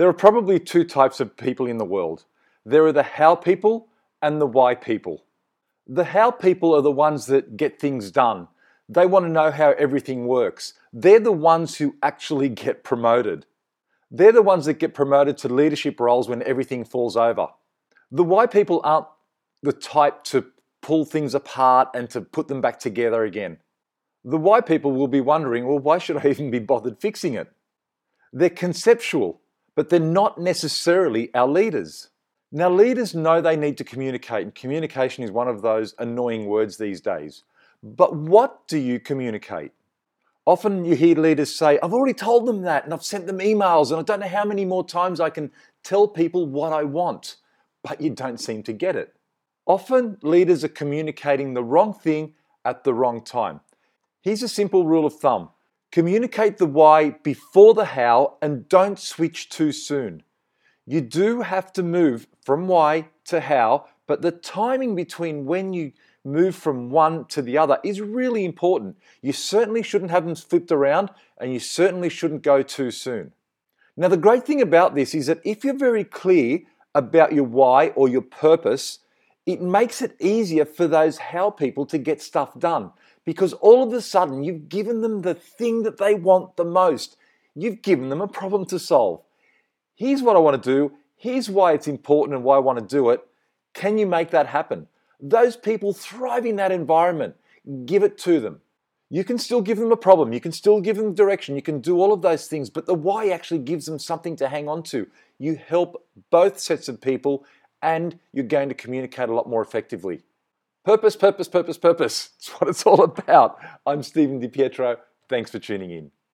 There are probably two types of people in the world. There are the how people and the why people. The how people are the ones that get things done. They want to know how everything works. They're the ones who actually get promoted. They're the ones that get promoted to leadership roles when everything falls over. The why people aren't the type to pull things apart and to put them back together again. The why people will be wondering, well, why should I even be bothered fixing it? They're conceptual, but they're not necessarily our leaders. Now, leaders know they need to communicate, and communication is one of those annoying words these days. But what do you communicate? Often you hear leaders say, I've already told them that, and I've sent them emails, and I don't know how many more times I can tell people what I want, but you don't seem to get it. Often leaders are communicating the wrong thing at the wrong time. Here's a simple rule of thumb communicate the why before the how and don't switch too soon. You do have to move from why to how, but the timing between when you move from one to the other is really important. You certainly shouldn't have them flipped around and you certainly shouldn't go too soon. Now, the great thing about this is that if you're very clear about your why or your purpose, it makes it easier for those how people to get stuff done because all of a sudden you've given them the thing that they want the most. You've given them a problem to solve. Here's what I want to do. Here's why it's important and why I want to do it. Can you make that happen? Those people thrive in that environment. Give it to them. You can still give them a problem. You can still give them direction. You can do all of those things, but the why actually gives them something to hang on to. You help both sets of people and you're going to communicate a lot more effectively. Purpose, purpose, purpose, purpose. It's what it's all about. I'm Stephen DiPietro. Thanks for tuning in.